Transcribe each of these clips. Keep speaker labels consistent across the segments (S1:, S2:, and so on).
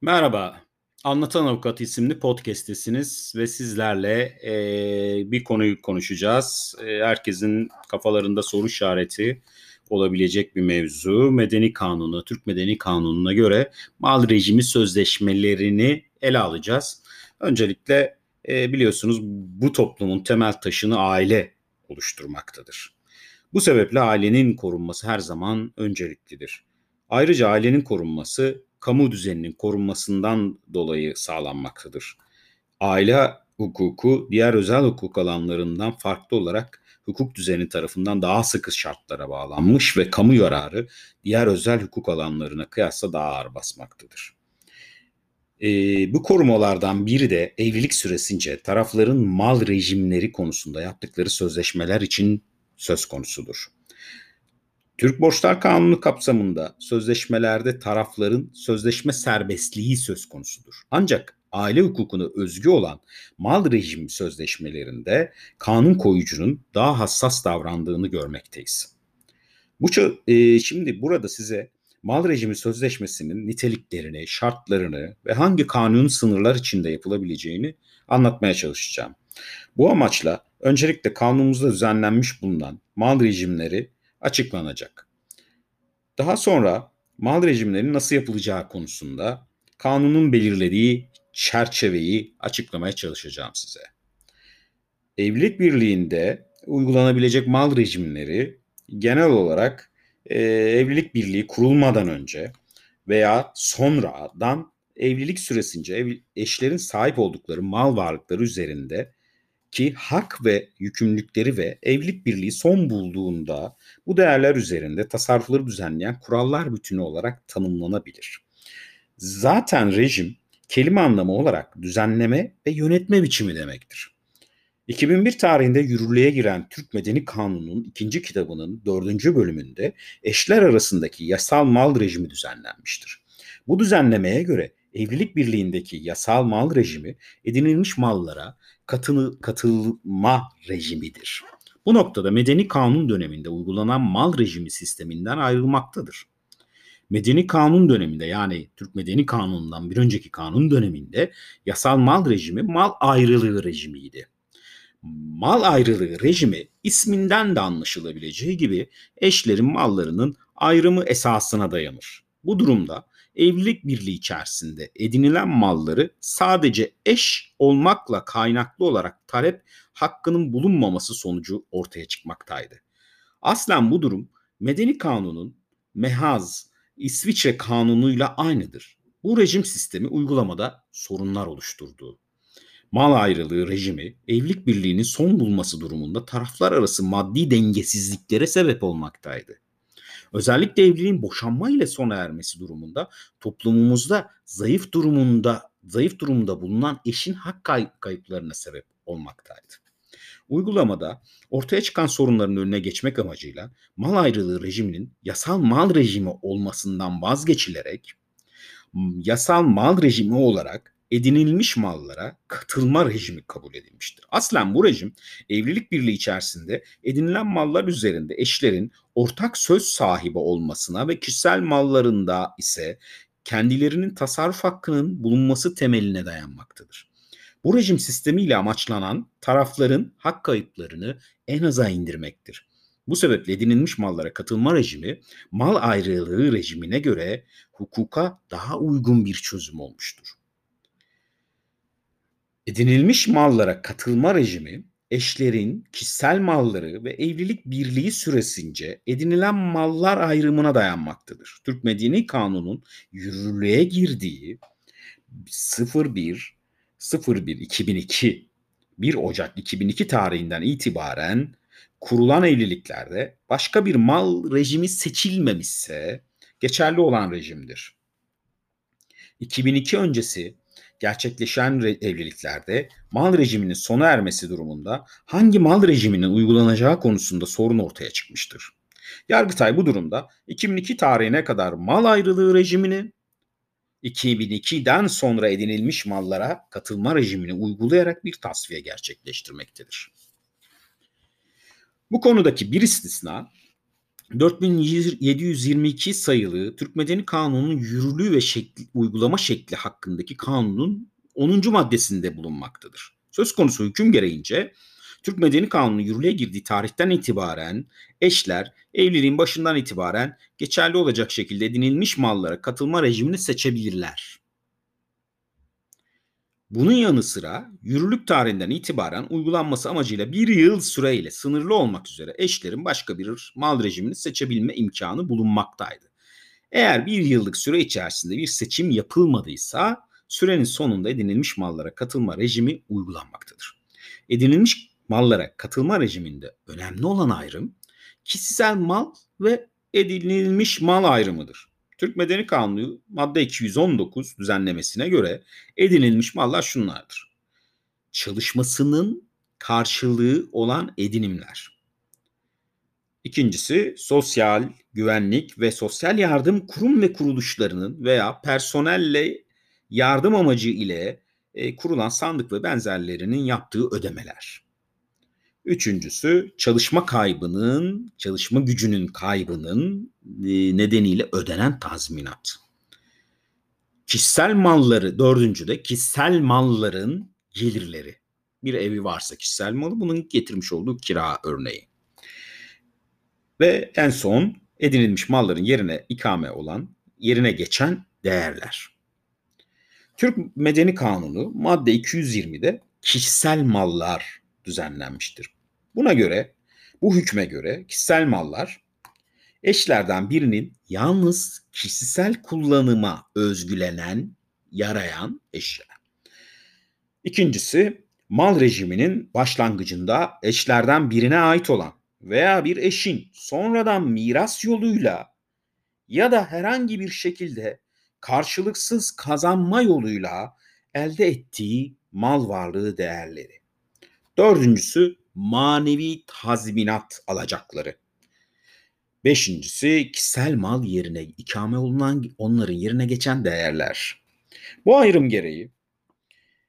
S1: Merhaba, Anlatan Avukat isimli podcast'tesiniz ve sizlerle e, bir konuyu konuşacağız. E, herkesin kafalarında soru işareti olabilecek bir mevzu. Medeni Kanunu, Türk Medeni Kanunu'na göre mal rejimi sözleşmelerini ele alacağız. Öncelikle e, biliyorsunuz bu toplumun temel taşını aile oluşturmaktadır. Bu sebeple ailenin korunması her zaman önceliklidir. Ayrıca ailenin korunması kamu düzeninin korunmasından dolayı sağlanmaktadır. Aile hukuku diğer özel hukuk alanlarından farklı olarak hukuk düzeni tarafından daha sıkı şartlara bağlanmış ve kamu yararı diğer özel hukuk alanlarına kıyasla daha ağır basmaktadır. E, bu korumalardan biri de evlilik süresince tarafların mal rejimleri konusunda yaptıkları sözleşmeler için söz konusudur. Türk Borçlar Kanunu kapsamında sözleşmelerde tarafların sözleşme serbestliği söz konusudur. Ancak aile hukukuna özgü olan mal rejimi sözleşmelerinde kanun koyucunun daha hassas davrandığını görmekteyiz. Bu e, şimdi burada size mal rejimi sözleşmesinin niteliklerini, şartlarını ve hangi kanun sınırlar içinde yapılabileceğini anlatmaya çalışacağım. Bu amaçla öncelikle kanunumuzda düzenlenmiş bulunan mal rejimleri açıklanacak. Daha sonra mal rejimlerinin nasıl yapılacağı konusunda kanunun belirlediği çerçeveyi açıklamaya çalışacağım size. Evlilik birliğinde uygulanabilecek mal rejimleri genel olarak e, evlilik birliği kurulmadan önce veya sonradan evlilik süresince ev, eşlerin sahip oldukları mal varlıkları üzerinde ki hak ve yükümlülükleri ve evlilik birliği son bulduğunda bu değerler üzerinde tasarrufları düzenleyen kurallar bütünü olarak tanımlanabilir. Zaten rejim kelime anlamı olarak düzenleme ve yönetme biçimi demektir. 2001 tarihinde yürürlüğe giren Türk Medeni Kanunu'nun ikinci kitabının dördüncü bölümünde eşler arasındaki yasal mal rejimi düzenlenmiştir. Bu düzenlemeye göre evlilik birliğindeki yasal mal rejimi edinilmiş mallara katını, katılma rejimidir. Bu noktada medeni kanun döneminde uygulanan mal rejimi sisteminden ayrılmaktadır. Medeni kanun döneminde yani Türk Medeni Kanunu'ndan bir önceki kanun döneminde yasal mal rejimi mal ayrılığı rejimiydi. Mal ayrılığı rejimi isminden de anlaşılabileceği gibi eşlerin mallarının ayrımı esasına dayanır. Bu durumda evlilik birliği içerisinde edinilen malları sadece eş olmakla kaynaklı olarak talep hakkının bulunmaması sonucu ortaya çıkmaktaydı. Aslen bu durum Medeni Kanun'un Mehaz İsviçre kanunuyla aynıdır. Bu rejim sistemi uygulamada sorunlar oluşturdu. Mal ayrılığı rejimi evlilik birliğinin son bulması durumunda taraflar arası maddi dengesizliklere sebep olmaktaydı. Özellikle evliliğin boşanma ile sona ermesi durumunda toplumumuzda zayıf durumunda zayıf durumda bulunan eşin hak kayıplarına sebep olmaktaydı. Uygulamada ortaya çıkan sorunların önüne geçmek amacıyla mal ayrılığı rejiminin yasal mal rejimi olmasından vazgeçilerek yasal mal rejimi olarak edinilmiş mallara katılma rejimi kabul edilmiştir. Aslen bu rejim evlilik birliği içerisinde edinilen mallar üzerinde eşlerin ortak söz sahibi olmasına ve kişisel mallarında ise kendilerinin tasarruf hakkının bulunması temeline dayanmaktadır. Bu rejim sistemiyle amaçlanan tarafların hak kayıplarını en aza indirmektir. Bu sebeple edinilmiş mallara katılma rejimi mal ayrılığı rejimine göre hukuka daha uygun bir çözüm olmuştur. Edinilmiş mallara katılma rejimi eşlerin kişisel malları ve evlilik birliği süresince edinilen mallar ayrımına dayanmaktadır. Türk Medeni Kanunu'nun yürürlüğe girdiği 01 01 2002 1 Ocak 2002 tarihinden itibaren kurulan evliliklerde başka bir mal rejimi seçilmemişse geçerli olan rejimdir. 2002 öncesi gerçekleşen evliliklerde mal rejiminin sona ermesi durumunda hangi mal rejiminin uygulanacağı konusunda sorun ortaya çıkmıştır. Yargıtay bu durumda 2002 tarihine kadar mal ayrılığı rejimini 2002'den sonra edinilmiş mallara katılma rejimini uygulayarak bir tasfiye gerçekleştirmektedir. Bu konudaki bir istisna 4722 sayılı Türk Medeni Kanunu'nun yürürlüğü ve şekli, uygulama şekli hakkındaki kanunun 10. maddesinde bulunmaktadır. Söz konusu hüküm gereğince Türk Medeni Kanunu yürürlüğe girdiği tarihten itibaren eşler evliliğin başından itibaren geçerli olacak şekilde edinilmiş mallara katılma rejimini seçebilirler. Bunun yanı sıra yürürlük tarihinden itibaren uygulanması amacıyla bir yıl süreyle sınırlı olmak üzere eşlerin başka bir mal rejimini seçebilme imkanı bulunmaktaydı. Eğer bir yıllık süre içerisinde bir seçim yapılmadıysa sürenin sonunda edinilmiş mallara katılma rejimi uygulanmaktadır. Edinilmiş mallara katılma rejiminde önemli olan ayrım kişisel mal ve edinilmiş mal ayrımıdır. Türk Medeni Kanunu madde 219 düzenlemesine göre edinilmiş mallar şunlardır. Çalışmasının karşılığı olan edinimler. İkincisi sosyal, güvenlik ve sosyal yardım kurum ve kuruluşlarının veya personelle yardım amacı ile e, kurulan sandık ve benzerlerinin yaptığı ödemeler. Üçüncüsü çalışma kaybının, çalışma gücünün kaybının nedeniyle ödenen tazminat. Kişisel malları, dördüncü de kişisel malların gelirleri. Bir evi varsa kişisel malı bunun getirmiş olduğu kira örneği. Ve en son edinilmiş malların yerine ikame olan, yerine geçen değerler. Türk Medeni Kanunu madde 220'de kişisel mallar düzenlenmiştir. Buna göre, bu hükme göre kişisel mallar eşlerden birinin yalnız kişisel kullanıma özgülenen, yarayan eşya. İkincisi, mal rejiminin başlangıcında eşlerden birine ait olan veya bir eşin sonradan miras yoluyla ya da herhangi bir şekilde karşılıksız kazanma yoluyla elde ettiği mal varlığı değerleri. Dördüncüsü manevi tazminat alacakları. Beşincisi kişisel mal yerine ikame olunan onların yerine geçen değerler. Bu ayrım gereği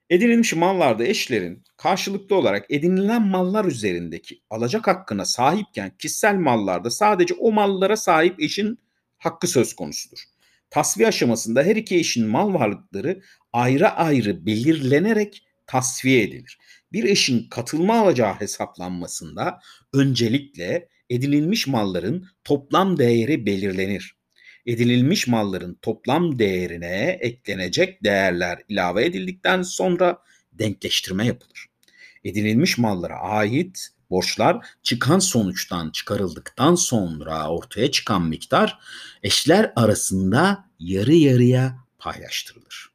S1: edinilmiş mallarda eşlerin karşılıklı olarak edinilen mallar üzerindeki alacak hakkına sahipken kişisel mallarda sadece o mallara sahip eşin hakkı söz konusudur. Tasfiye aşamasında her iki eşin mal varlıkları ayrı ayrı belirlenerek tasfiye edilir bir eşin katılma alacağı hesaplanmasında öncelikle edinilmiş malların toplam değeri belirlenir. Edinilmiş malların toplam değerine eklenecek değerler ilave edildikten sonra denkleştirme yapılır. Edinilmiş mallara ait borçlar çıkan sonuçtan çıkarıldıktan sonra ortaya çıkan miktar eşler arasında yarı yarıya paylaştırılır.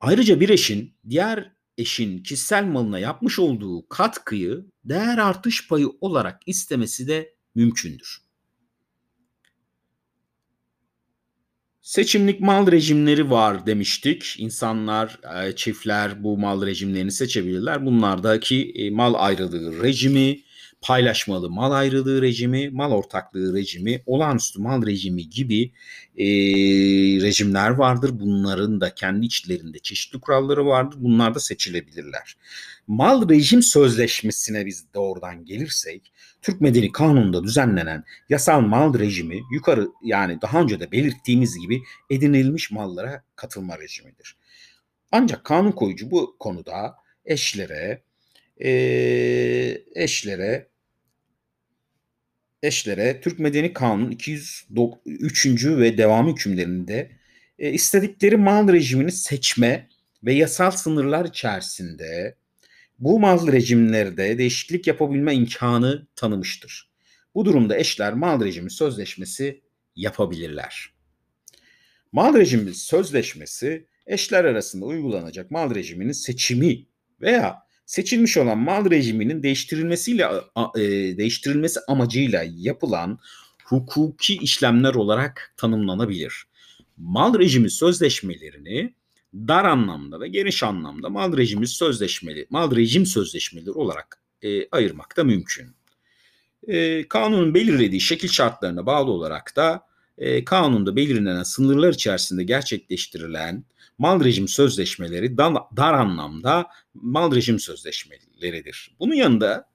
S1: Ayrıca bir eşin diğer eşin kişisel malına yapmış olduğu katkıyı değer artış payı olarak istemesi de mümkündür. Seçimlik mal rejimleri var demiştik. İnsanlar, e, çiftler bu mal rejimlerini seçebilirler. Bunlardaki e, mal ayrılığı rejimi, paylaşmalı mal ayrılığı rejimi, mal ortaklığı rejimi, olağanüstü mal rejimi gibi e, rejimler vardır. Bunların da kendi içlerinde çeşitli kuralları vardır. Bunlar da seçilebilirler. Mal rejim sözleşmesine biz doğrudan gelirsek, Türk Medeni Kanunu'nda düzenlenen yasal mal rejimi yukarı yani daha önce de belirttiğimiz gibi edinilmiş mallara katılma rejimidir. Ancak kanun koyucu bu konuda eşlere, e, eşlere eşlere Türk Medeni Kanun 203. ve devam hükümlerinde e, istedikleri mal rejimini seçme ve yasal sınırlar içerisinde bu mal rejimlerde değişiklik yapabilme imkanı tanımıştır. Bu durumda eşler mal rejimi sözleşmesi yapabilirler. Mal rejimi sözleşmesi eşler arasında uygulanacak mal rejiminin seçimi veya seçilmiş olan mal rejiminin değiştirilmesiyle e, değiştirilmesi amacıyla yapılan hukuki işlemler olarak tanımlanabilir. Mal rejimi sözleşmelerini dar anlamda ve geniş anlamda mal rejimi sözleşmeli, mal rejim sözleşmeleri olarak e, ayırmak da mümkün. E, kanunun belirlediği şekil şartlarına bağlı olarak da e, kanunda belirlenen sınırlar içerisinde gerçekleştirilen mal rejim sözleşmeleri dar, dar anlamda mal rejim sözleşmeleridir. Bunun yanında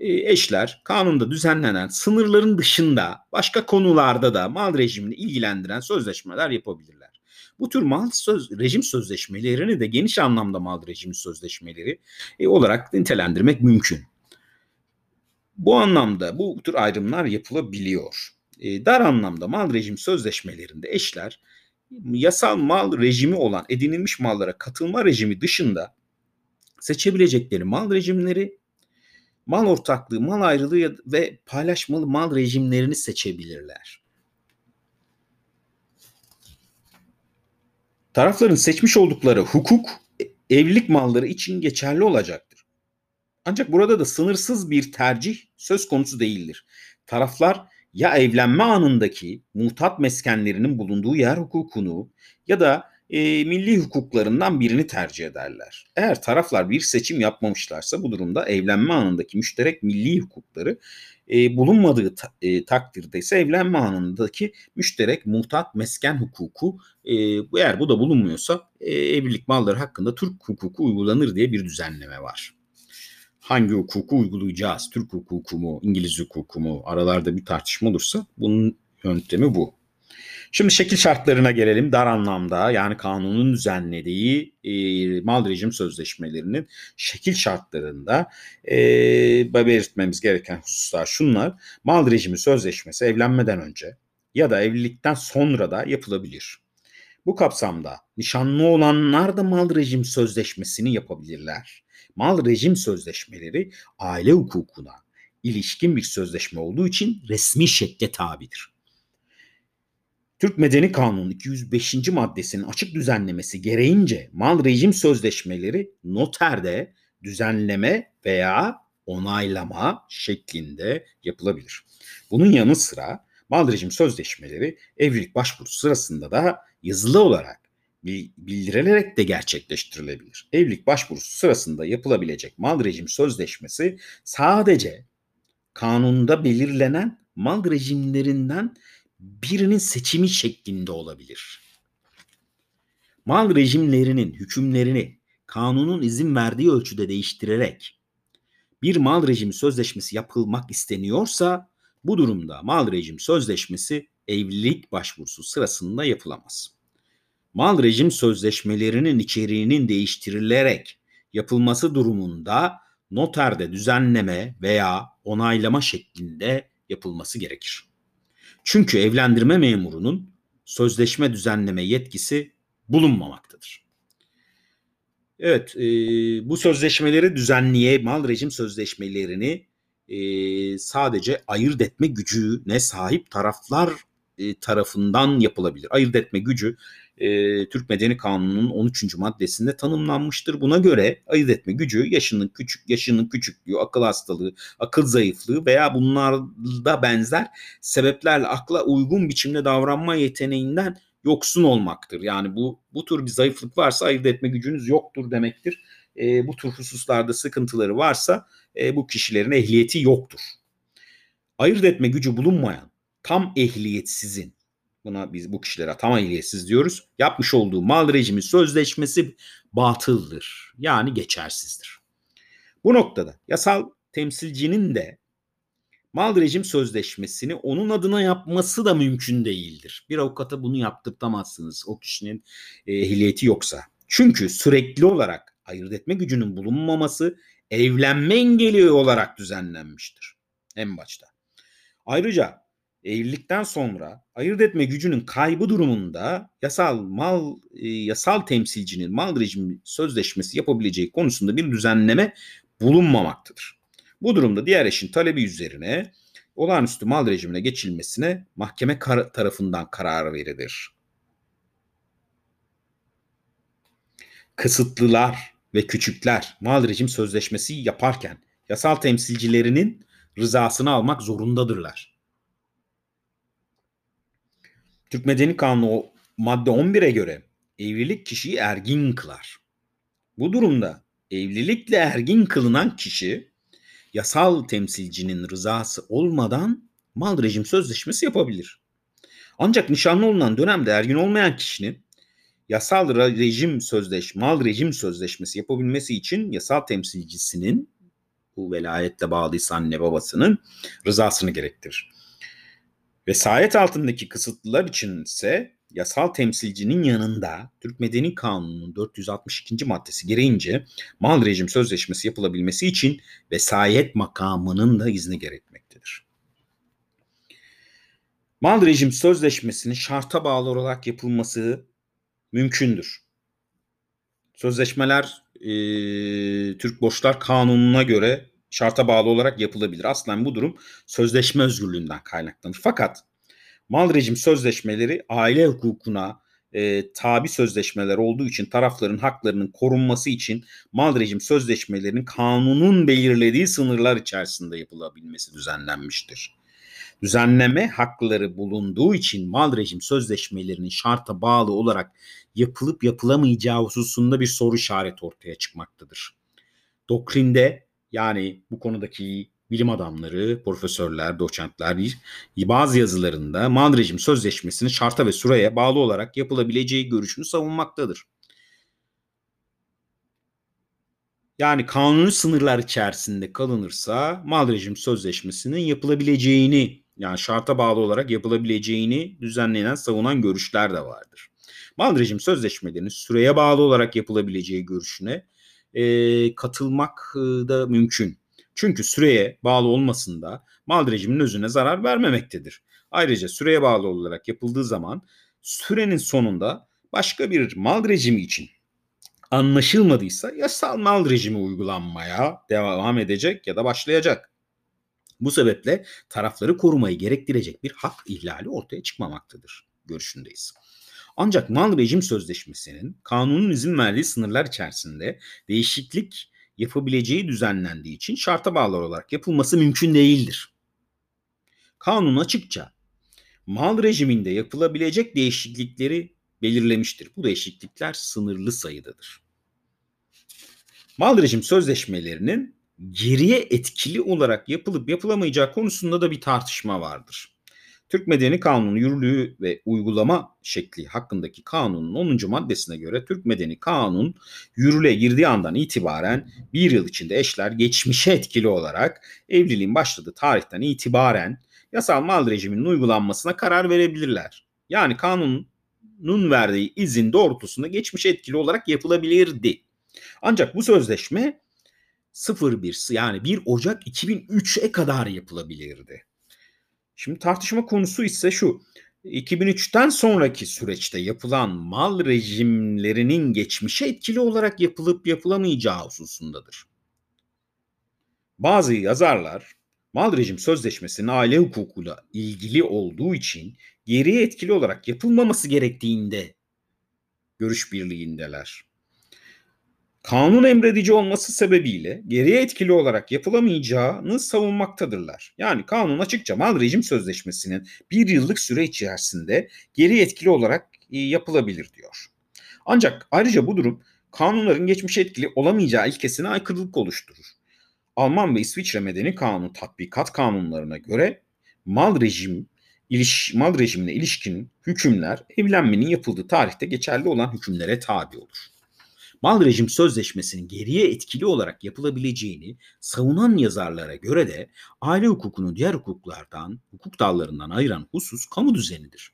S1: e, eşler kanunda düzenlenen sınırların dışında başka konularda da mal rejimini ilgilendiren sözleşmeler yapabilirler. Bu tür mal söz, rejim sözleşmelerini de geniş anlamda mal rejim sözleşmeleri e, olarak nitelendirmek mümkün. Bu anlamda bu tür ayrımlar yapılabiliyor. E, dar anlamda mal rejim sözleşmelerinde eşler yasal mal rejimi olan edinilmiş mallara katılma rejimi dışında seçebilecekleri mal rejimleri, mal ortaklığı, mal ayrılığı ve paylaşmalı mal rejimlerini seçebilirler. Tarafların seçmiş oldukları hukuk evlilik malları için geçerli olacaktır. Ancak burada da sınırsız bir tercih söz konusu değildir. Taraflar ya evlenme anındaki mutat meskenlerinin bulunduğu yer hukukunu ya da e, milli hukuklarından birini tercih ederler. Eğer taraflar bir seçim yapmamışlarsa bu durumda evlenme anındaki müşterek milli hukukları e, bulunmadığı ta, e, takdirde ise evlenme anındaki müşterek mutat mesken hukuku e, eğer bu da bulunmuyorsa e, evlilik malları hakkında Türk hukuku uygulanır diye bir düzenleme var. Hangi hukuku uygulayacağız? Türk hukuku mu, İngiliz hukuku mu? Aralarda bir tartışma olursa bunun yöntemi bu. Şimdi şekil şartlarına gelelim. Dar anlamda yani kanunun düzenlediği e, mal rejim sözleşmelerinin şekil şartlarında e, belirtmemiz gereken hususlar şunlar. Mal rejimi sözleşmesi evlenmeden önce ya da evlilikten sonra da yapılabilir. Bu kapsamda nişanlı olanlar da mal rejim sözleşmesini yapabilirler. Mal rejim sözleşmeleri aile hukukuna ilişkin bir sözleşme olduğu için resmi şekle tabidir. Türk Medeni Kanunu 205. maddesinin açık düzenlemesi gereğince mal rejim sözleşmeleri noterde düzenleme veya onaylama şeklinde yapılabilir. Bunun yanı sıra mal rejim sözleşmeleri evlilik başvurusu sırasında da yazılı olarak bildirilerek de gerçekleştirilebilir. Evlilik başvurusu sırasında yapılabilecek mal rejim sözleşmesi sadece kanunda belirlenen mal rejimlerinden birinin seçimi şeklinde olabilir. Mal rejimlerinin hükümlerini kanunun izin verdiği ölçüde değiştirerek bir mal rejimi sözleşmesi yapılmak isteniyorsa bu durumda mal rejim sözleşmesi evlilik başvurusu sırasında yapılamaz. Mal rejim sözleşmelerinin içeriğinin değiştirilerek yapılması durumunda noterde düzenleme veya onaylama şeklinde yapılması gerekir. Çünkü evlendirme memurunun sözleşme düzenleme yetkisi bulunmamaktadır. Evet, e, bu sözleşmeleri düzenliye mal rejim sözleşmelerini e, sadece ayırt etme gücüne sahip taraflar e, tarafından yapılabilir. Ayırt etme gücü e, Türk Medeni Kanunu'nun 13. maddesinde tanımlanmıştır. Buna göre ayırt etme gücü yaşının küçük yaşının küçüklüğü, akıl hastalığı, akıl zayıflığı veya bunlarda benzer sebeplerle akla uygun biçimde davranma yeteneğinden yoksun olmaktır. Yani bu bu tür bir zayıflık varsa ayırt etme gücünüz yoktur demektir. E, bu tür hususlarda sıkıntıları varsa e, bu kişilerin ehliyeti yoktur. Ayırt etme gücü bulunmayan, tam ehliyetsizin Buna biz bu kişilere tam ehliyetsiz diyoruz. Yapmış olduğu mal rejimi sözleşmesi batıldır. Yani geçersizdir. Bu noktada yasal temsilcinin de mal rejim sözleşmesini onun adına yapması da mümkün değildir. Bir avukata bunu yaptırtamazsınız o kişinin e, ehliyeti yoksa. Çünkü sürekli olarak ayırt etme gücünün bulunmaması evlenme engeli olarak düzenlenmiştir en başta. Ayrıca evlilikten sonra ayırt etme gücünün kaybı durumunda yasal mal e, yasal temsilcinin mal rejimi sözleşmesi yapabileceği konusunda bir düzenleme bulunmamaktadır. Bu durumda diğer eşin talebi üzerine olağanüstü mal rejimine geçilmesine mahkeme kar- tarafından karar verilir. Kısıtlılar ve küçükler mal rejim sözleşmesi yaparken yasal temsilcilerinin rızasını almak zorundadırlar. Türk Medeni Kanunu madde 11'e göre evlilik kişiyi ergin kılar. Bu durumda evlilikle ergin kılınan kişi yasal temsilcinin rızası olmadan mal rejim sözleşmesi yapabilir. Ancak nişanlı olunan dönemde ergin olmayan kişinin yasal rejim sözleş, mal rejim sözleşmesi yapabilmesi için yasal temsilcisinin bu velayetle bağlıysa anne babasının rızasını gerektirir. Vesayet altındaki kısıtlılar için ise yasal temsilcinin yanında Türk Medeni Kanunu'nun 462. maddesi gereğince mal rejim sözleşmesi yapılabilmesi için vesayet makamının da izni gerekmektedir. Mal rejim sözleşmesinin şarta bağlı olarak yapılması mümkündür. Sözleşmeler e, Türk Borçlar Kanunu'na göre şarta bağlı olarak yapılabilir. Aslen bu durum sözleşme özgürlüğünden kaynaklanır. Fakat mal rejim sözleşmeleri aile hukukuna e, tabi sözleşmeler olduğu için tarafların haklarının korunması için mal rejim sözleşmelerinin kanunun belirlediği sınırlar içerisinde yapılabilmesi düzenlenmiştir. Düzenleme hakları bulunduğu için mal rejim sözleşmelerinin şarta bağlı olarak yapılıp yapılamayacağı hususunda bir soru işareti ortaya çıkmaktadır. Doktrinde yani bu konudaki bilim adamları, profesörler, doçentler bazı yazılarında mal rejim sözleşmesinin şarta ve süreye bağlı olarak yapılabileceği görüşünü savunmaktadır. Yani kanuni sınırlar içerisinde kalınırsa mal rejim sözleşmesinin yapılabileceğini yani şarta bağlı olarak yapılabileceğini düzenlenen savunan görüşler de vardır. Mal rejim sözleşmelerinin süreye bağlı olarak yapılabileceği görüşüne e, katılmak da mümkün. Çünkü süreye bağlı olmasında mal rejiminin özüne zarar vermemektedir. Ayrıca süreye bağlı olarak yapıldığı zaman sürenin sonunda başka bir mal rejimi için anlaşılmadıysa yasal mal rejimi uygulanmaya devam edecek ya da başlayacak. Bu sebeple tarafları korumayı gerektirecek bir hak ihlali ortaya çıkmamaktadır görüşündeyiz. Ancak mal rejim sözleşmesinin kanunun izin verdiği sınırlar içerisinde değişiklik yapabileceği düzenlendiği için şarta bağlı olarak yapılması mümkün değildir. Kanun açıkça mal rejiminde yapılabilecek değişiklikleri belirlemiştir. Bu değişiklikler sınırlı sayıdadır. Mal rejim sözleşmelerinin geriye etkili olarak yapılıp yapılamayacağı konusunda da bir tartışma vardır. Türk Medeni Kanunu yürürlüğü ve uygulama şekli hakkındaki kanunun 10. maddesine göre Türk Medeni Kanun yürürlüğe girdiği andan itibaren bir yıl içinde eşler geçmişe etkili olarak evliliğin başladığı tarihten itibaren yasal mal rejiminin uygulanmasına karar verebilirler. Yani kanunun verdiği izin doğrultusunda geçmişe etkili olarak yapılabilirdi. Ancak bu sözleşme 01 yani 1 Ocak 2003'e kadar yapılabilirdi. Şimdi tartışma konusu ise şu. 2003'ten sonraki süreçte yapılan mal rejimlerinin geçmişe etkili olarak yapılıp yapılamayacağı hususundadır. Bazı yazarlar mal rejim sözleşmesinin aile hukukuyla ilgili olduğu için geriye etkili olarak yapılmaması gerektiğinde görüş birliğindeler kanun emredici olması sebebiyle geriye etkili olarak yapılamayacağını savunmaktadırlar. Yani kanun açıkça mal rejim sözleşmesinin bir yıllık süre içerisinde geri etkili olarak e, yapılabilir diyor. Ancak ayrıca bu durum kanunların geçmiş etkili olamayacağı ilkesine aykırılık oluşturur. Alman ve İsviçre Medeni Kanunu tatbikat kanunlarına göre mal rejim iliş, mal rejimine ilişkin hükümler evlenmenin yapıldığı tarihte geçerli olan hükümlere tabi olur mal rejim sözleşmesinin geriye etkili olarak yapılabileceğini savunan yazarlara göre de aile hukukunu diğer hukuklardan, hukuk dallarından ayıran husus kamu düzenidir.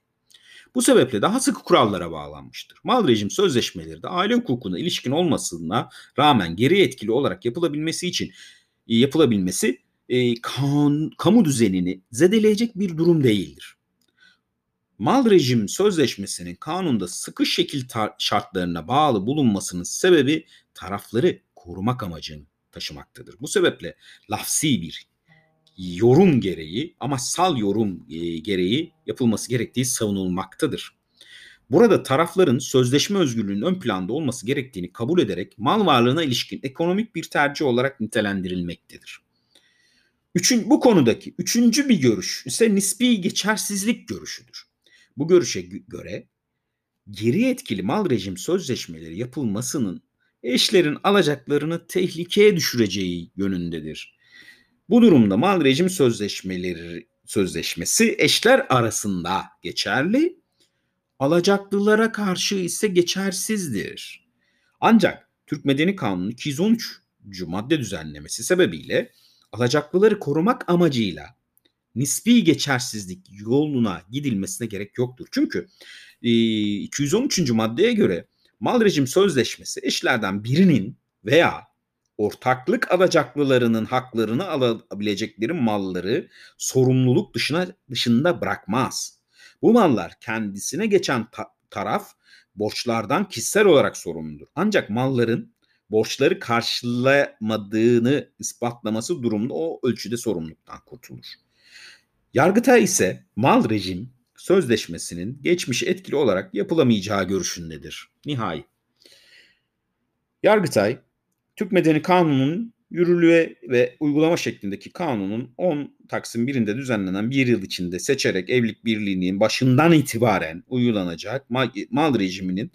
S1: Bu sebeple daha sıkı kurallara bağlanmıştır. Mal rejim sözleşmeleri de aile hukukuna ilişkin olmasına rağmen geri etkili olarak yapılabilmesi için e, yapılabilmesi e, kan, kamu düzenini zedeleyecek bir durum değildir mal rejim sözleşmesinin kanunda sıkı şekil şartlarına bağlı bulunmasının sebebi tarafları korumak amacını taşımaktadır. Bu sebeple lafsi bir yorum gereği ama sal yorum e, gereği yapılması gerektiği savunulmaktadır. Burada tarafların sözleşme özgürlüğünün ön planda olması gerektiğini kabul ederek mal varlığına ilişkin ekonomik bir tercih olarak nitelendirilmektedir. Üçün, bu konudaki üçüncü bir görüş ise nispi geçersizlik görüşüdür. Bu görüşe göre geri etkili mal rejim sözleşmeleri yapılmasının eşlerin alacaklarını tehlikeye düşüreceği yönündedir. Bu durumda mal rejim sözleşmeleri sözleşmesi eşler arasında geçerli, alacaklılara karşı ise geçersizdir. Ancak Türk Medeni Kanunu 213 madde düzenlemesi sebebiyle alacaklıları korumak amacıyla nispi geçersizlik yoluna gidilmesine gerek yoktur. Çünkü 213. maddeye göre mal rejim sözleşmesi eşlerden birinin veya ortaklık alacaklılarının haklarını alabilecekleri malları sorumluluk dışına dışında bırakmaz. Bu mallar kendisine geçen ta- taraf borçlardan kişisel olarak sorumludur. Ancak malların borçları karşılamadığını ispatlaması durumunda o ölçüde sorumluluktan kurtulur. Yargıtay ise mal rejim sözleşmesinin geçmiş etkili olarak yapılamayacağı görüşündedir. Nihai. Yargıtay, Türk Medeni Kanunu'nun yürürlüğe ve uygulama şeklindeki kanunun 10 Taksim 1'inde düzenlenen bir yıl içinde seçerek evlilik birliğinin başından itibaren uygulanacak mal, mal rejiminin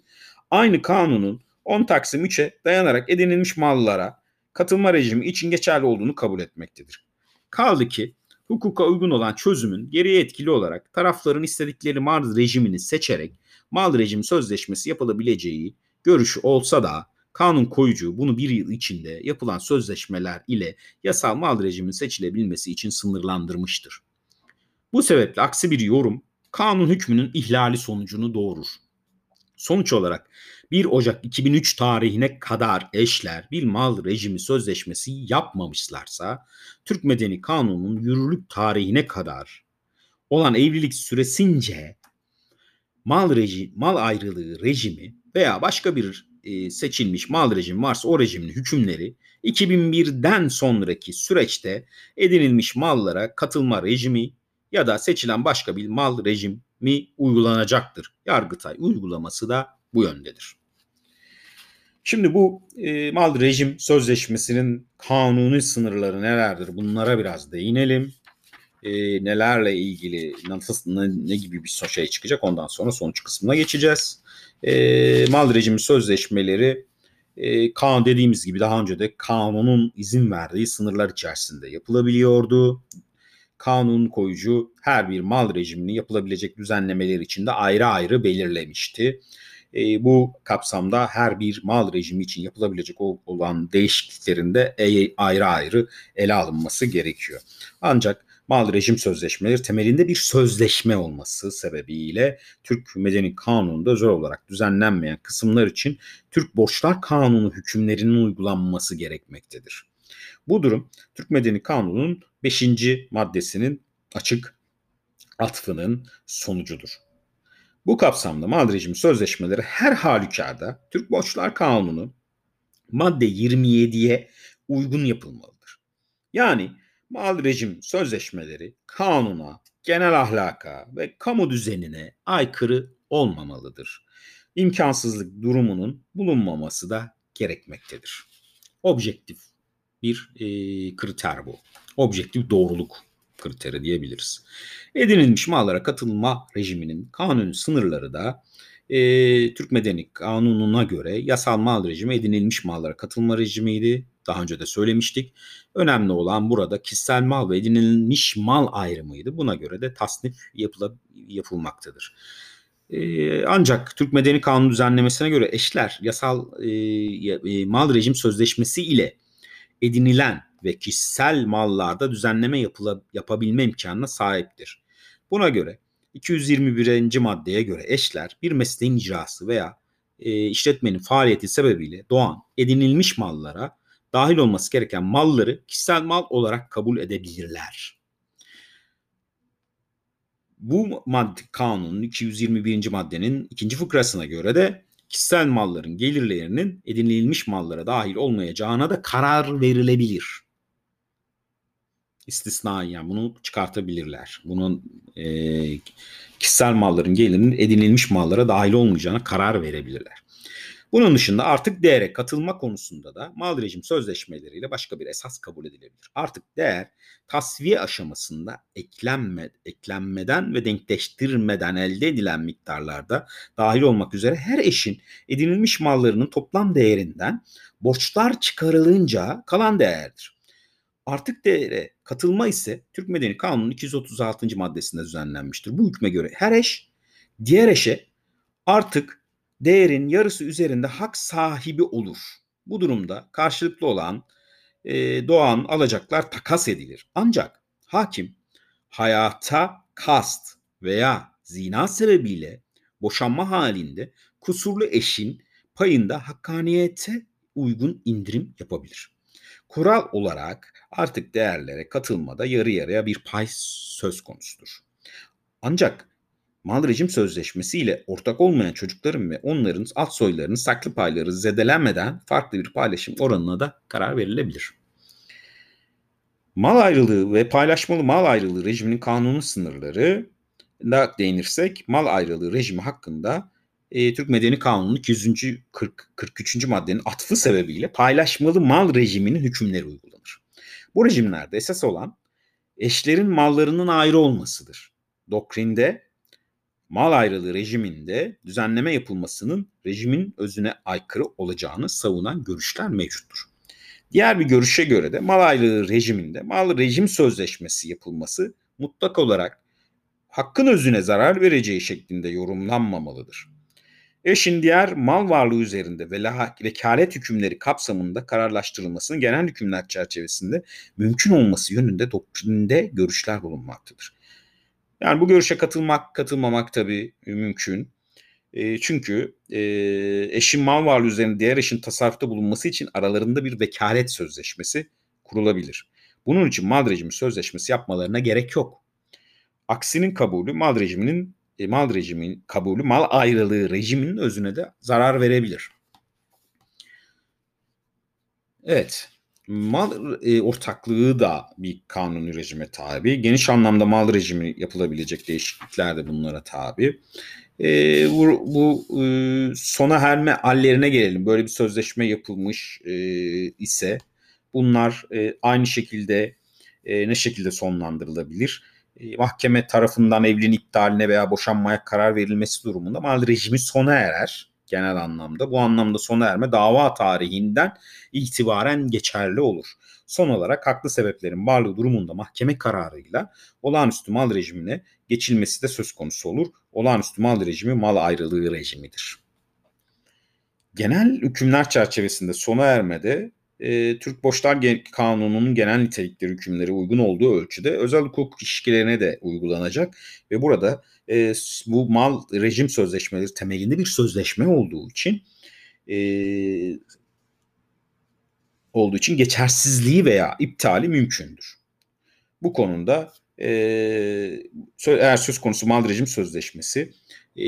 S1: aynı kanunun 10 Taksim 3'e dayanarak edinilmiş mallara katılma rejimi için geçerli olduğunu kabul etmektedir. Kaldı ki hukuka uygun olan çözümün geriye etkili olarak tarafların istedikleri mal rejimini seçerek mal rejimi sözleşmesi yapılabileceği görüşü olsa da kanun koyucu bunu bir yıl içinde yapılan sözleşmeler ile yasal mal rejimin seçilebilmesi için sınırlandırmıştır. Bu sebeple aksi bir yorum kanun hükmünün ihlali sonucunu doğurur. Sonuç olarak 1 Ocak 2003 tarihine kadar eşler bir mal rejimi sözleşmesi yapmamışlarsa Türk Medeni Kanunu'nun yürürlük tarihine kadar olan evlilik süresince mal reji, mal ayrılığı rejimi veya başka bir e, seçilmiş mal rejimi varsa o rejimin hükümleri 2001'den sonraki süreçte edinilmiş mallara katılma rejimi ya da seçilen başka bir mal rejimi uygulanacaktır. Yargıtay uygulaması da bu yöndedir. Şimdi bu e, mal rejim sözleşmesinin kanuni sınırları nelerdir? Bunlara biraz değinelim. E, nelerle ilgili nasıl, ne, ne gibi bir şey çıkacak ondan sonra sonuç kısmına geçeceğiz. E, mal rejimi sözleşmeleri e, kanun dediğimiz gibi daha önce de kanunun izin verdiği sınırlar içerisinde yapılabiliyordu. Kanun koyucu her bir mal rejimini yapılabilecek düzenlemeler içinde ayrı ayrı belirlemişti. E, bu kapsamda her bir mal rejimi için yapılabilecek olan değişikliklerin de e, ayrı ayrı ele alınması gerekiyor. Ancak mal rejim sözleşmeleri temelinde bir sözleşme olması sebebiyle Türk Medeni Kanunu'nda özel olarak düzenlenmeyen kısımlar için Türk Borçlar Kanunu hükümlerinin uygulanması gerekmektedir. Bu durum Türk Medeni Kanunu'nun 5. maddesinin açık atfının sonucudur. Bu kapsamda mal rejimi sözleşmeleri her halükarda Türk Borçlar Kanunu madde 27'ye uygun yapılmalıdır. Yani mal rejim sözleşmeleri kanuna, genel ahlaka ve kamu düzenine aykırı olmamalıdır. İmkansızlık durumunun bulunmaması da gerekmektedir. Objektif bir e, kriter bu. Objektif doğruluk kriteri diyebiliriz. Edinilmiş mallara katılma rejiminin kanun sınırları da e, Türk Medeni Kanunu'na göre yasal mal rejimi edinilmiş mallara katılma rejimiydi. Daha önce de söylemiştik. Önemli olan burada kişisel mal ve edinilmiş mal ayrımıydı. Buna göre de tasnif yapıla, yapılmaktadır. Ee, ancak Türk Medeni Kanunu düzenlemesine göre eşler yasal e, e, mal rejim sözleşmesi ile edinilen ve kişisel mallarda düzenleme yapıla, yapabilme imkanına sahiptir. Buna göre 221. maddeye göre eşler bir mesleğin icrası veya e, işletmenin faaliyeti sebebiyle doğan edinilmiş mallara dahil olması gereken malları kişisel mal olarak kabul edebilirler. Bu madde kanunun 221. maddenin ikinci fıkrasına göre de kişisel malların gelirlerinin edinilmiş mallara dahil olmayacağına da karar verilebilir. İstisnai yani bunu çıkartabilirler. Bunun e, kişisel malların gelirinin edinilmiş mallara dahil olmayacağına karar verebilirler. Bunun dışında artık değere katılma konusunda da mal rejim sözleşmeleriyle başka bir esas kabul edilebilir. Artık değer tasfiye aşamasında eklenme, eklenmeden ve denkleştirmeden elde edilen miktarlarda dahil olmak üzere her eşin edinilmiş mallarının toplam değerinden borçlar çıkarılınca kalan değerdir. Artık değere katılma ise Türk Medeni Kanunu'nun 236. maddesinde düzenlenmiştir. Bu hükme göre her eş diğer eşe artık değerin yarısı üzerinde hak sahibi olur. Bu durumda karşılıklı olan e, doğan alacaklar takas edilir. Ancak hakim hayata kast veya zina sebebiyle boşanma halinde kusurlu eşin payında hakkaniyete uygun indirim yapabilir. Kural olarak artık değerlere katılmada yarı yarıya bir pay söz konusudur. Ancak mal rejim sözleşmesi ile ortak olmayan çocukların ve onların alt soylarının saklı payları zedelenmeden farklı bir paylaşım oranına da karar verilebilir. Mal ayrılığı ve paylaşmalı mal ayrılığı rejiminin kanunu sınırları da değinirsek mal ayrılığı rejimi hakkında e, Türk Medeni Kanunu'nun 200. 40, 43. maddenin atfı sebebiyle paylaşmalı mal rejiminin hükümleri uygulanır. Bu rejimlerde esas olan eşlerin mallarının ayrı olmasıdır. Doktrinde mal ayrılığı rejiminde düzenleme yapılmasının rejimin özüne aykırı olacağını savunan görüşler mevcuttur. Diğer bir görüşe göre de mal ayrılığı rejiminde mal rejim sözleşmesi yapılması mutlak olarak hakkın özüne zarar vereceği şeklinde yorumlanmamalıdır. Eşin diğer mal varlığı üzerinde ve vekalet hükümleri kapsamında kararlaştırılmasının genel hükümler çerçevesinde mümkün olması yönünde doktrinde görüşler bulunmaktadır. Yani bu görüşe katılmak, katılmamak tabii mümkün. E, çünkü e, eşin mal varlığı üzerinde diğer eşin tasarrufta bulunması için aralarında bir vekalet sözleşmesi kurulabilir. Bunun için mal rejimi sözleşmesi yapmalarına gerek yok. Aksinin kabulü mal rejiminin e, mal rejimin kabulü mal ayrılığı rejiminin özüne de zarar verebilir. Evet. Mal e, ortaklığı da bir kanuni rejime tabi. Geniş anlamda mal rejimi yapılabilecek değişiklikler de bunlara tabi. E, bu bu e, sona erme hallerine gelelim. Böyle bir sözleşme yapılmış e, ise bunlar e, aynı şekilde e, ne şekilde sonlandırılabilir? E, mahkeme tarafından evliliğin iptaline veya boşanmaya karar verilmesi durumunda mal rejimi sona erer genel anlamda. Bu anlamda sona erme dava tarihinden itibaren geçerli olur. Son olarak haklı sebeplerin varlığı durumunda mahkeme kararıyla olağanüstü mal rejimine geçilmesi de söz konusu olur. Olağanüstü mal rejimi mal ayrılığı rejimidir. Genel hükümler çerçevesinde sona ermede e, Türk Borçlar Kanunu'nun genel nitelikleri hükümleri uygun olduğu ölçüde özel hukuk ilişkilerine de uygulanacak ve burada e, bu mal rejim sözleşmeleri temelinde bir sözleşme olduğu için e, olduğu için geçersizliği veya iptali mümkündür. Bu konuda e, eğer söz konusu mal rejim sözleşmesi e,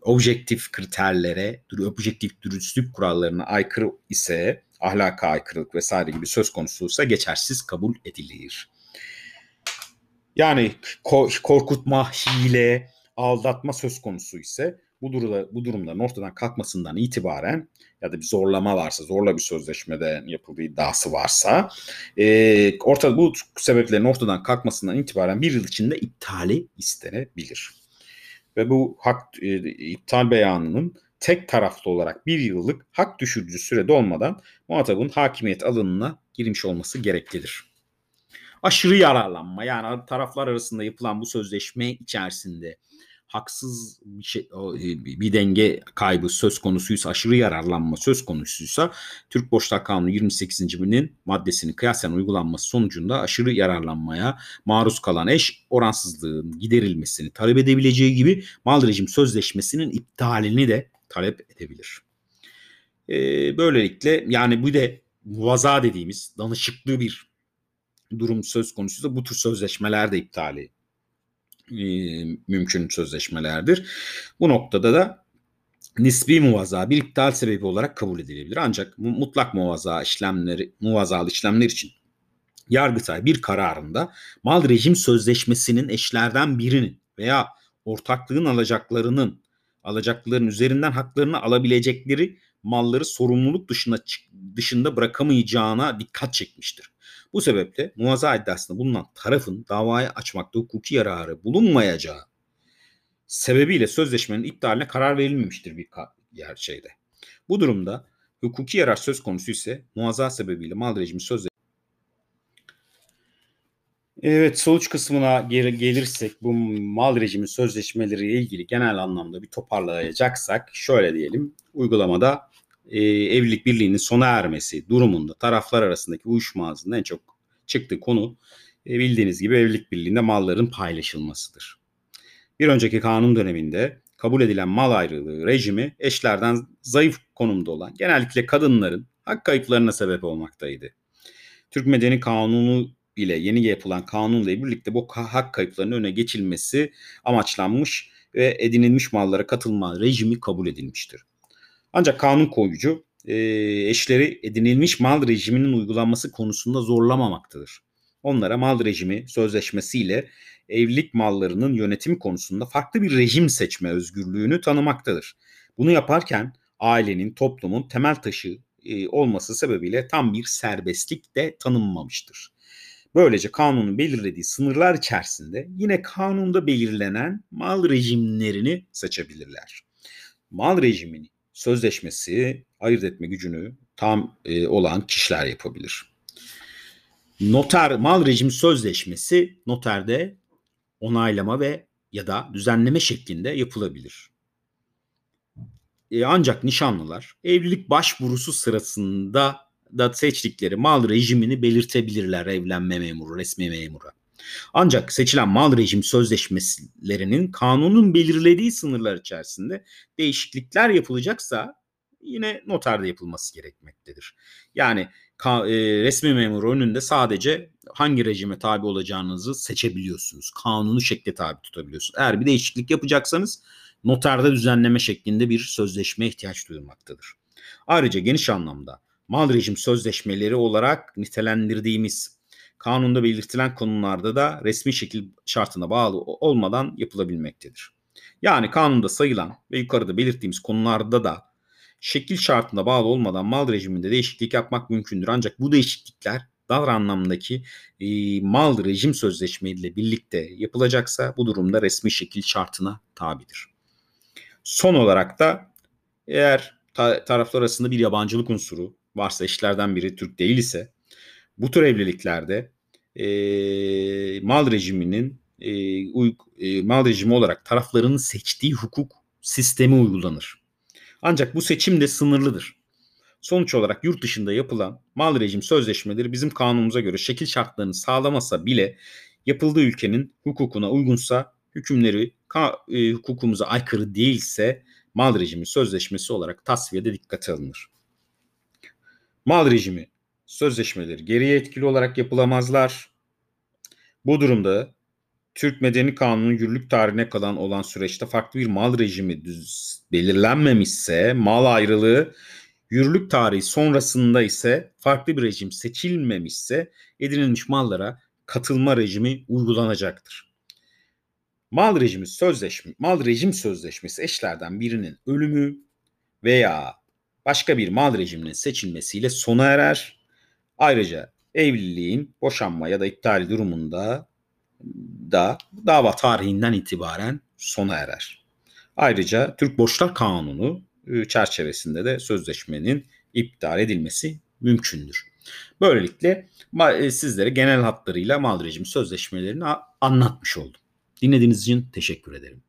S1: objektif kriterlere, objektif dürüstlük kurallarına aykırı ise ahlaka aykırılık vesaire gibi söz konusuysa geçersiz kabul edilir. Yani korkutma, hile, aldatma söz konusu ise bu, durumda, bu durumların ortadan kalkmasından itibaren ya da bir zorlama varsa, zorla bir sözleşmede yapıldığı iddiası varsa e, orta, bu sebeplerin ortadan kalkmasından itibaren bir yıl içinde iptali istenebilir. Ve bu hak e, iptal beyanının tek taraflı olarak bir yıllık hak düşürücü sürede olmadan muhatabın hakimiyet alanına girmiş olması gereklidir. Aşırı yararlanma yani taraflar arasında yapılan bu sözleşme içerisinde haksız bir, şey, e, bir denge kaybı söz konusuysa, aşırı yararlanma söz konusuysa Türk Borçlar Kanunu 28. binin maddesinin kıyasen uygulanması sonucunda aşırı yararlanmaya maruz kalan eş oransızlığın giderilmesini talep edebileceği gibi mal rejim sözleşmesinin iptalini de talep edebilir. E, böylelikle yani bu de muvaza dediğimiz danışıklı bir durum söz konusu da bu tür sözleşmeler de iptali e, mümkün sözleşmelerdir. Bu noktada da nisbi muvaza bir iptal sebebi olarak kabul edilebilir. Ancak mutlak muvaza işlemleri, muvazalı işlemler için Yargıtay bir kararında mal rejim sözleşmesinin eşlerden birinin veya ortaklığın alacaklarının alacakların üzerinden haklarını alabilecekleri malları sorumluluk dışında dışında bırakamayacağına dikkat çekmiştir. Bu sebeple muvaza iddiasında bulunan tarafın davayı açmakta hukuki yararı bulunmayacağı sebebiyle sözleşmenin iptaline karar verilmemiştir bir yer şeyde. Bu durumda hukuki yarar söz konusu ise muazza sebebiyle mal rejimi sözleşmesi Evet sonuç kısmına geri gelirsek bu mal rejimi sözleşmeleriyle ilgili genel anlamda bir toparlayacaksak şöyle diyelim. Uygulamada e, evlilik birliğinin sona ermesi durumunda taraflar arasındaki uyuşmazlığın en çok çıktığı konu e, bildiğiniz gibi evlilik birliğinde malların paylaşılmasıdır. Bir önceki kanun döneminde kabul edilen mal ayrılığı rejimi eşlerden zayıf konumda olan genellikle kadınların hak kayıplarına sebep olmaktaydı. Türk Medeni Kanunu ile yeni yapılan kanunla birlikte bu hak kayıplarının öne geçilmesi amaçlanmış ve edinilmiş mallara katılma rejimi kabul edilmiştir. Ancak kanun koyucu e, eşleri edinilmiş mal rejiminin uygulanması konusunda zorlamamaktadır. Onlara mal rejimi sözleşmesiyle evlilik mallarının yönetimi konusunda farklı bir rejim seçme özgürlüğünü tanımaktadır. Bunu yaparken ailenin, toplumun temel taşı e, olması sebebiyle tam bir serbestlik de tanınmamıştır. Böylece kanunun belirlediği sınırlar içerisinde yine kanunda belirlenen mal rejimlerini seçebilirler. Mal rejimini sözleşmesi ayırt etme gücünü tam e, olan kişiler yapabilir. Noter mal rejim sözleşmesi noterde onaylama ve ya da düzenleme şeklinde yapılabilir. E, ancak nişanlılar evlilik başvurusu sırasında da seçtikleri mal rejimini belirtebilirler evlenme memuru, resmi memura. Ancak seçilen mal rejim sözleşmelerinin kanunun belirlediği sınırlar içerisinde değişiklikler yapılacaksa yine noterde yapılması gerekmektedir. Yani e, resmi memur önünde sadece hangi rejime tabi olacağınızı seçebiliyorsunuz. Kanunu şekle tabi tutabiliyorsunuz. Eğer bir değişiklik yapacaksanız noterde düzenleme şeklinde bir sözleşmeye ihtiyaç duyulmaktadır. Ayrıca geniş anlamda mal rejim sözleşmeleri olarak nitelendirdiğimiz kanunda belirtilen konularda da resmi şekil şartına bağlı olmadan yapılabilmektedir. Yani kanunda sayılan ve yukarıda belirttiğimiz konularda da şekil şartına bağlı olmadan mal rejiminde değişiklik yapmak mümkündür. Ancak bu değişiklikler dar anlamdaki e, mal rejim sözleşmesiyle birlikte yapılacaksa bu durumda resmi şekil şartına tabidir. Son olarak da eğer ta- taraflar arasında bir yabancılık unsuru varsa eşlerden biri Türk değil ise bu tür evliliklerde e, mal rejiminin e, uy, e, mal rejimi olarak tarafların seçtiği hukuk sistemi uygulanır. Ancak bu seçim de sınırlıdır. Sonuç olarak yurt dışında yapılan mal rejim sözleşmeleri bizim kanunumuza göre şekil şartlarını sağlamasa bile yapıldığı ülkenin hukukuna uygunsa hükümleri e, hukukumuza aykırı değilse mal rejimi sözleşmesi olarak tasfiyede dikkate alınır. Mal rejimi sözleşmeleri geriye etkili olarak yapılamazlar. Bu durumda Türk Medeni Kanunu'nun yürürlük tarihine kalan olan süreçte farklı bir mal rejimi düz, belirlenmemişse mal ayrılığı yürürlük tarihi sonrasında ise farklı bir rejim seçilmemişse edinilmiş mallara katılma rejimi uygulanacaktır. Mal rejimi sözleşme, mal rejim sözleşmesi eşlerden birinin ölümü veya başka bir mal rejiminin seçilmesiyle sona erer. Ayrıca evliliğin boşanma ya da iptal durumunda da dava tarihinden itibaren sona erer. Ayrıca Türk Borçlar Kanunu e, çerçevesinde de sözleşmenin iptal edilmesi mümkündür. Böylelikle e, sizlere genel hatlarıyla mal rejimi sözleşmelerini anlatmış oldum. Dinlediğiniz için teşekkür ederim.